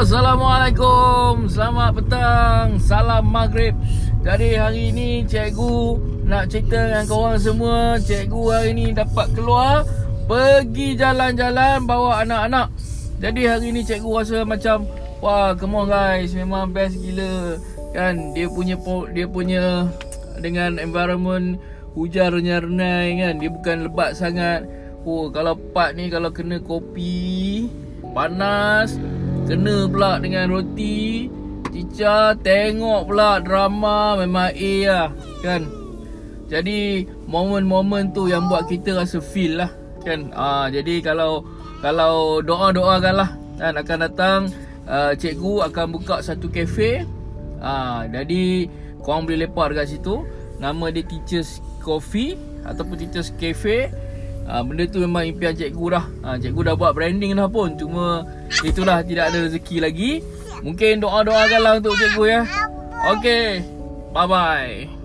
Assalamualaikum. Selamat petang. Salam Maghrib. Jadi hari ni cikgu Nak cerita dengan korang semua. Cikgu hari ni dapat keluar Pergi jalan-jalan Bawa anak-anak. Jadi hari ni cikgu rasa macam Wah come on guys. Memang best gila. Kan dia punya Dia punya Dengan environment Hujan renyai-renai kan. Dia bukan lebat sangat. Oh kalau part ni Kalau kena kopi Panas Kena pula dengan roti. Cica tengok pula drama Memang A lah Kan? Jadi Momen-momen tu yang buat kita rasa feel lah Kan? Ah, Jadi kalau Kalau doa-doakan lah Kan? Akan datang uh, Cikgu akan buka satu kafe. Ah, Jadi Korang boleh lepak dekat situ. Nama dia Teachers Coffee Ataupun Teachers Cafe Ha, benda tu memang impian cikgu dah. Ha, cikgu dah buat branding dah pun. Cuma itulah tidak ada rezeki lagi. Mungkin doa-doakanlah untuk cikgu ya. Okay. Bye-bye.